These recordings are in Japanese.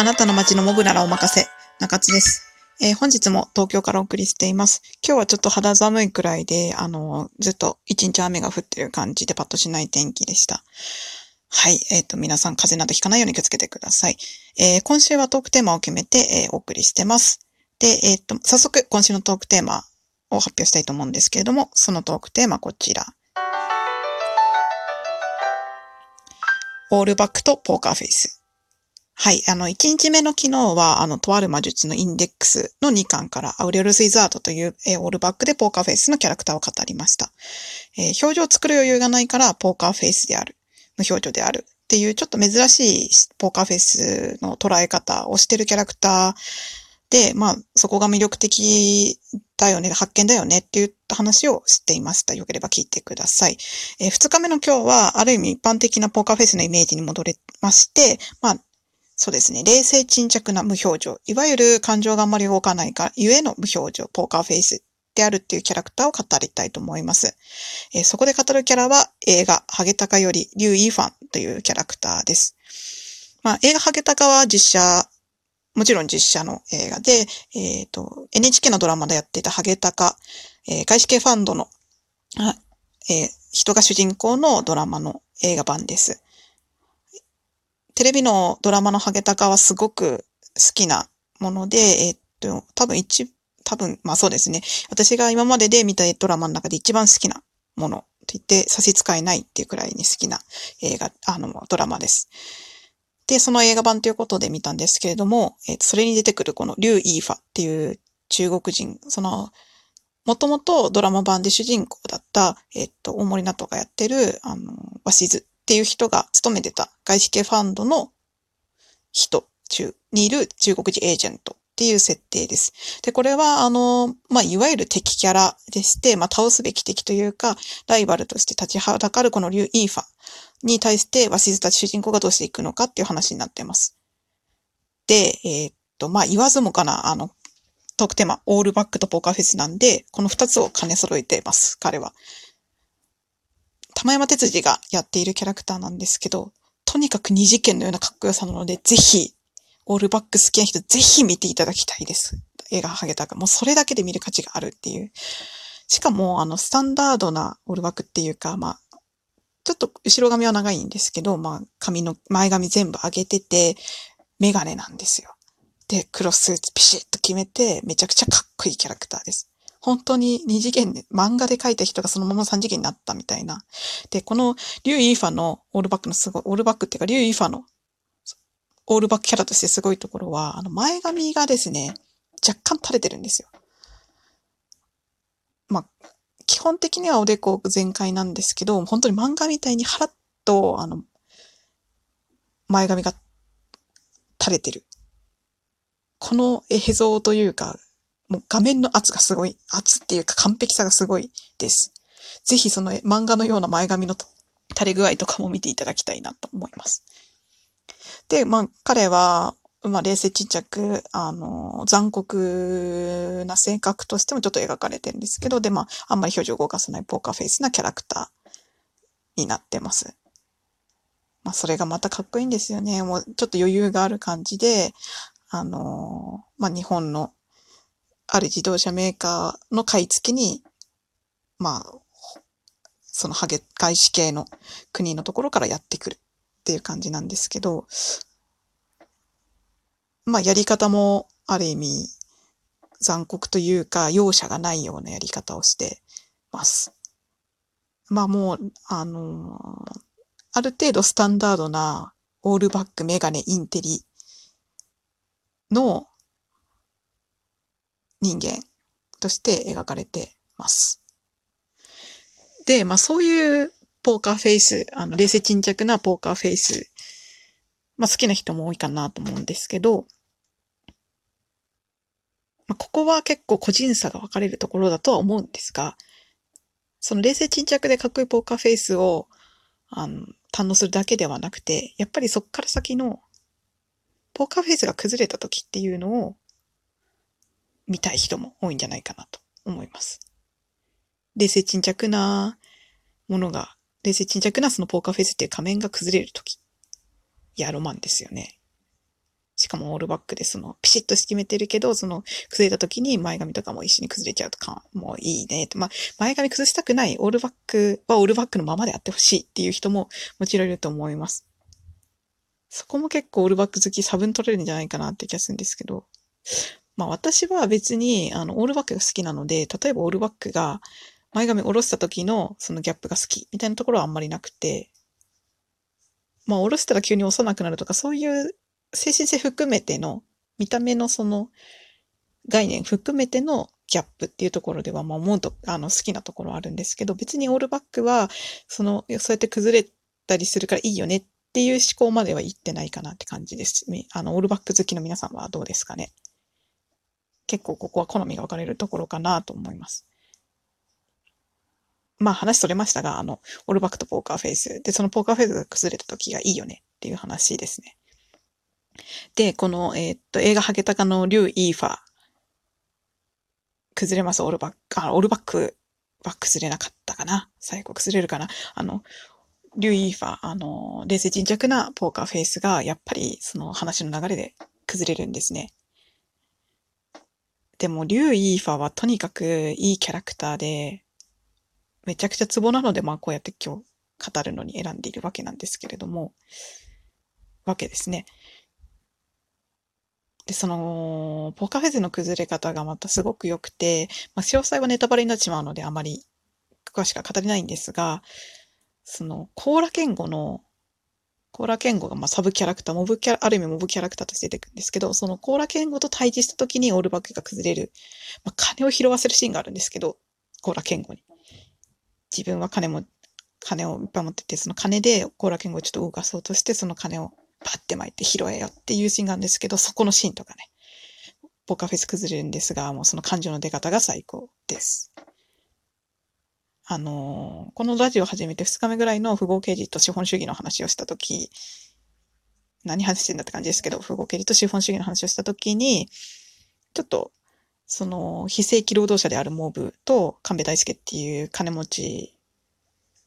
あなたの街のモブならお任せ。中津です。えー本日も東京からお送りしています。今日はちょっと肌寒いくらいで、あの、ずっと一日雨が降ってる感じでパッとしない天気でした。はい。えっ、と、皆さん風邪などひかないように気をつけてください。えー今週はトークテーマを決めて、えーお送りしてます。で、えっ、と、早速今週のトークテーマを発表したいと思うんですけれども、そのトークテーマこちら。オールバックとポーカーフェイス。はい。あの、1日目の昨日は、あの、とある魔術のインデックスの2巻から、アウレオルス・イザードという、えーオールバックでポーカーフェイスのキャラクターを語りました。えー表情を作る余裕がないから、ポーカーフェイスである。無表情である。っていう、ちょっと珍しいポーカーフェイスの捉え方をしてるキャラクターで、まあ、そこが魅力的だよね、発見だよねっていう話を知っていました。よければ聞いてください。えー二日目の今日は、ある意味一般的なポーカーフェイスのイメージに戻れまして、まあ、そうですね。冷静沈着な無表情。いわゆる感情があんまり動かないか、ゆえの無表情、ポーカーフェイスであるっていうキャラクターを語りたいと思います。えーそこで語るキャラは映画、ハゲタカより、リュウ・イーファンというキャラクターです。まあ、映画ハゲタカは実写、もちろん実写の映画で、えっ、と、NHK のドラマでやっていたハゲタカ、えー外資系ファンドの、えー人が主人公のドラマの映画版です。テレビのドラマのハゲタカはすごく好きなもので、えっと、多分一、多分、まあそうですね。私が今までで見たドラマの中で一番好きなものと言って差し支えないっていうくらいに好きな映画、あの、ドラマです。で、その映画版ということで見たんですけれども、えっと、それに出てくるこのリュウ・イーファっていう中国人、その、もともとドラマ版で主人公だった、えっと、大森納豆がやってる、あの、鷲津っていう人が勤めてた外資系ファンドの人中にいる中国人エージェントっていう設定です。で、これは、あの、まあ、いわゆる敵キャラでして、まあ、倒すべき敵というか、ライバルとして立ちはだかるこのリュウ・イーファに対して、鷲津たち主人公がどうしていくのかっていう話になってます。で、えーっと、まあ、言わずもかな、あの、トークテーマ、オールバックとポーカーフェスなんで、この二つを兼ね揃えてます、彼は。玉山哲司がやっているキャラクターなんですけど、とにかく二次元のようなかっこよさなので、ぜひ、オールバック好きな人、ぜひ見ていただきたいです。映画ハゲタカ。もうそれだけで見る価値があるっていう。しかも、あの、スタンダードなオールバックっていうか、まあ、ちょっと後ろ髪は長いんですけど、まあ、髪の、前髪全部上げてて、メガネなんですよ。で、黒スーツピシッと決めて、めちゃくちゃかっこいいキャラクターです。本当に二次元で、漫画で描いた人がそのまま三次元になったみたいな。で、このリュウ・イーファのオールバックのすごい、オールバックっていうか、リュウ・イーファのオールバックキャラとしてすごいところは、あの、前髪がですね、若干垂れてるんですよ。まあ、基本的にはおでこ全開なんですけど、本当に漫画みたいにハラッと、あの、前髪が垂れてる。この映像というか、もう画面の圧がすごい、圧っていうか完璧さがすごいです。ぜひその漫画のような前髪の垂れ具合とかも見ていただきたいなと思います。で、まあ彼は、まあ冷静沈着、あの、残酷な性格としてもちょっと描かれてるんですけど、で、まああんまり表情を動かさないポーカーフェイスなキャラクターになってます。まあそれがまたかっこいいんですよね。もうちょっと余裕がある感じで、あの、まあ日本のある自動車メーカーの買い付けに、まあ、そのハゲ、外資系の国のところからやってくるっていう感じなんですけど、まあやり方もある意味残酷というか容赦がないようなやり方をしてます。まあもう、あのある程度スタンダードなオールバックメガネインテリの人間として描かれてます。で、まあそういうポーカーフェイス、あの、冷静沈着なポーカーフェイス、まあ好きな人も多いかなと思うんですけど、まあここは結構個人差が分かれるところだとは思うんですが、その冷静沈着でかっこいいポーカーフェイスを、あの、堪能するだけではなくて、やっぱりそっから先の、ポーカーフェイスが崩れた時っていうのを、見たい人も多いんじゃないかなと思います。冷静沈着なものが、冷静沈着なそのポーカーフェスっていう仮面が崩れるとき。いや、ロマンですよね。しかもオールバックでそのピシッと決めてるけど、その崩れた時に前髪とかも一緒に崩れちゃうとか、もういいね。まあ、前髪崩したくないオールバックはオールバックのままであってほしいっていう人ももちろんいると思います。そこも結構オールバック好き差分取れるんじゃないかなって気がするんですけど。まあ私は別に、あの、オールバックが好きなので、例えばオールバックが前髪下ろした時のそのギャップが好きみたいなところはあんまりなくて、まあ下ろしたら急に幼くなるとか、そういう精神性含めての、見た目のその概念含めてのギャップっていうところでは、まあ、もっと、あの、好きなところはあるんですけど、別にオールバックは、その、そうやって崩れたりするからいいよねっていう思考までは言ってないかなって感じです。あの、オールバック好きの皆さんはどうですかね？結構ここは好みが分かれるところかなと思います。まあ話それましたが、あの、オールバックとポーカーフェイス。で、そのポーカーフェイスが崩れた時がいいよねっていう話ですね。で、この、えー、っと、映画ハゲタカのリュウ・イーファー。崩れます、オールバック。あ、オールバックは崩れなかったかな？最後崩れるかな？あの、リュウ・イーファー、あの、冷静沈着なポーカーフェイスが、やっぱりその話の流れで崩れるんですね。でも、リュウ・イーファはとにかくいいキャラクターで、めちゃくちゃツボなので、まあこうやって今日語るのに選んでいるわけなんですけれども、わけですね。で、その、ポーカーフェスの崩れ方がまたすごく良くて、まあ、詳細はネタバレになってしまうのであまり詳しくは語れないんですが、その、コーラケンゴの、コーラケンゴがまあサブキャラクター、モブキャラ、ある意味モブキャラクターとして出てくるんですけど、そのコーラケンゴと対峙した時にオールバックが崩れる、まあ、金を拾わせるシーンがあるんですけど、コーラケンゴに。自分は金も、金をいっぱい持ってて、その金でコーラケンゴをちょっと動かそうとして、その金をパッて巻いて拾えよっていうシーンがあるんですけど、そこのシーンとかね、ポカフェス崩れるんですが、もうその感情の出方が最高です。あの、このラジオ始めて2日目ぐらいの富豪刑事と資本主義の話をしたとき、何話してんだって感じですけど、富豪刑事と資本主義の話をしたときに、ちょっと、その、非正規労働者であるモブと神戸大輔っていう金持ち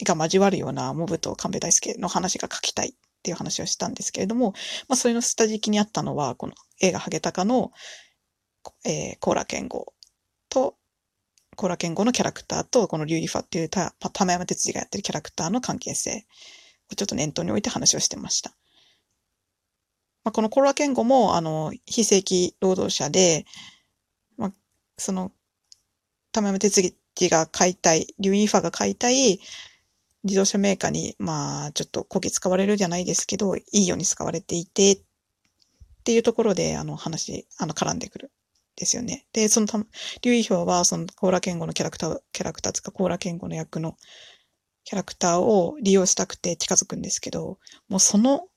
が交わるようなモブと神戸大輔の話が書きたいっていう話をしたんですけれども、まあ、それの下敷きにあったのは、この映画ハゲタカの、えー、コーラ健吾と、コーラ健吾のキャラクターと、このリュウイファっていうた、玉山哲司がやってるキャラクターの関係性をちょっと念頭に置いて話をしてました。まあ、このコーラ健吾も、あの、非正規労働者で、まあ、その、玉山哲司が買いたい、リュウイファが買いたい、自動車メーカーに、まあ、ちょっとこき使われるじゃないですけど、いいように使われていて、っていうところで、あの、話、あの、絡んでくる。ですよね。で、そのた、劉意表は、その、コーラケンゴのキャラクター、キャラクターつか、コーラケンゴの役のキャラクターを利用したくて近づくんですけど、もうその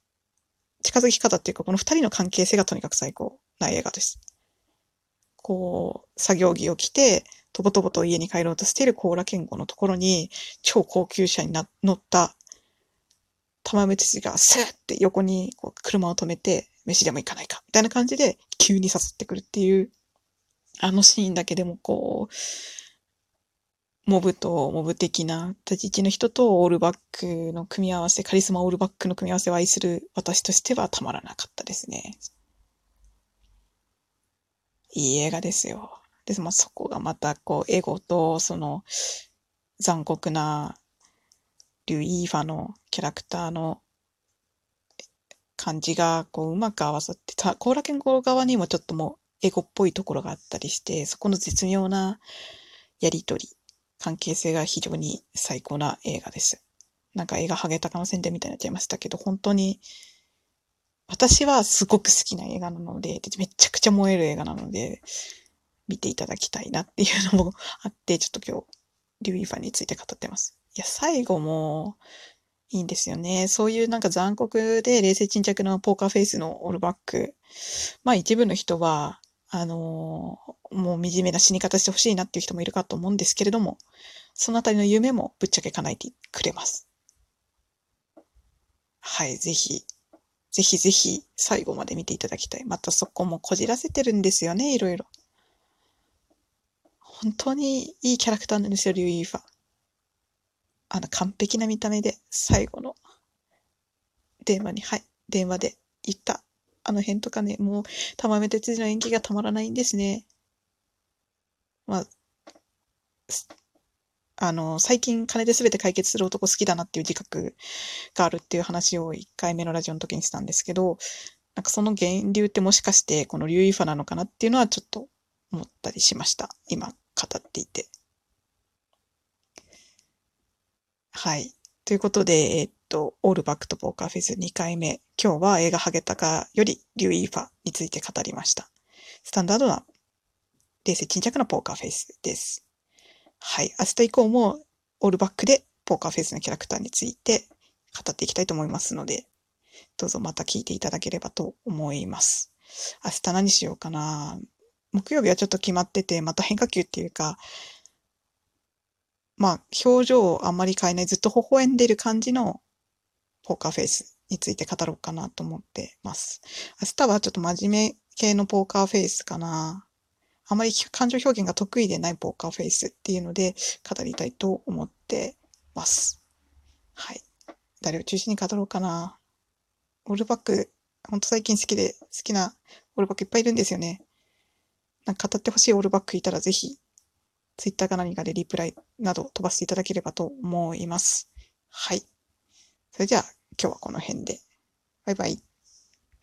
近づき方っていうか、この二人の関係性がとにかく最高な映画です。こう、作業着を着て、とぼとぼと家に帰ろうとしているコーラ健吾のところに、超高級車にな乗った玉めちがスーって横にこう車を止めて、飯でも行かないか、みたいな感じで急に誘ってくるっていう、あのシーンだけでもこう、モブとモブ的な立ち位置の人とオールバックの組み合わせ、カリスマオールバックの組み合わせを愛する私としてはたまらなかったですね。いい映画ですよ。です、まあ、そこがまた、こう、エゴと、その、残酷な、リュイーファのキャラクターの感じが、こう、うまく合わさってた、コーラケン側にもちょっともう、エゴっぽいところがあったりして、そこの絶妙なやりとり、関係性が非常に最高な映画です。なんか映画ハゲタカの宣伝みたいになっちゃいましたけど、本当に、私はすごく好きな映画なので、めちゃくちゃ燃える映画なので、見ていただきたいなっていうのもあって、ちょっと今日、リュウイファについて語ってます。いや、最後も、いいんですよね。そういうなんか残酷で冷静沈着なポーカーフェイスのオールバック。まあ一部の人は、あのー、もう惨めな死に方してほしいなっていう人もいるかと思うんですけれども、そのあたりの夢もぶっちゃけ叶えてくれます。はい、ぜひ、ぜひぜひ最後まで見ていただきたい。またそこもこじらせてるんですよね、いろいろ。本当にいいキャラクターなんですよ、リュウ・イーファ。あの、完璧な見た目で、最後の電話に、はい、電話で言った。あの辺とかね、もう、玉目哲司の演技がたまらないんですね。まあ、あの、最近金で全て解決する男好きだなっていう自覚があるっていう話を1回目のラジオの時にしたんですけど、なんかその源流ってもしかしてこのリュウイファなのかなっていうのはちょっと思ったりしました。今語っていて。はい。ということで、えっと、オールバックとポーカーフェス2回目。今日は映画ハゲタカよりリュウイーファについて語りました。スタンダードな、冷静沈着なポーカーフェイスです。はい。明日以降もオールバックでポーカーフェイスのキャラクターについて語っていきたいと思いますので、どうぞまた聞いていただければと思います。明日何しようかな。木曜日はちょっと決まってて、また変化球っていうか、まあ、表情をあんまり変えない、ずっと微笑んでる感じのポーカーフェイスについて語ろうかなと思ってます。明日はちょっと真面目系のポーカーフェイスかな。あまり感情表現が得意でないポーカーフェイスっていうので語りたいと思ってます。はい。誰を中心に語ろうかな。オールバック、ほんと最近好きで、好きなオールバックいっぱいいるんですよね。なんか語ってほしいオールバックいたらぜひ、ツイッターか何かでリプライなど飛ばしていただければと思います。はい。それじゃあ、今日はこの辺で。バイバイ。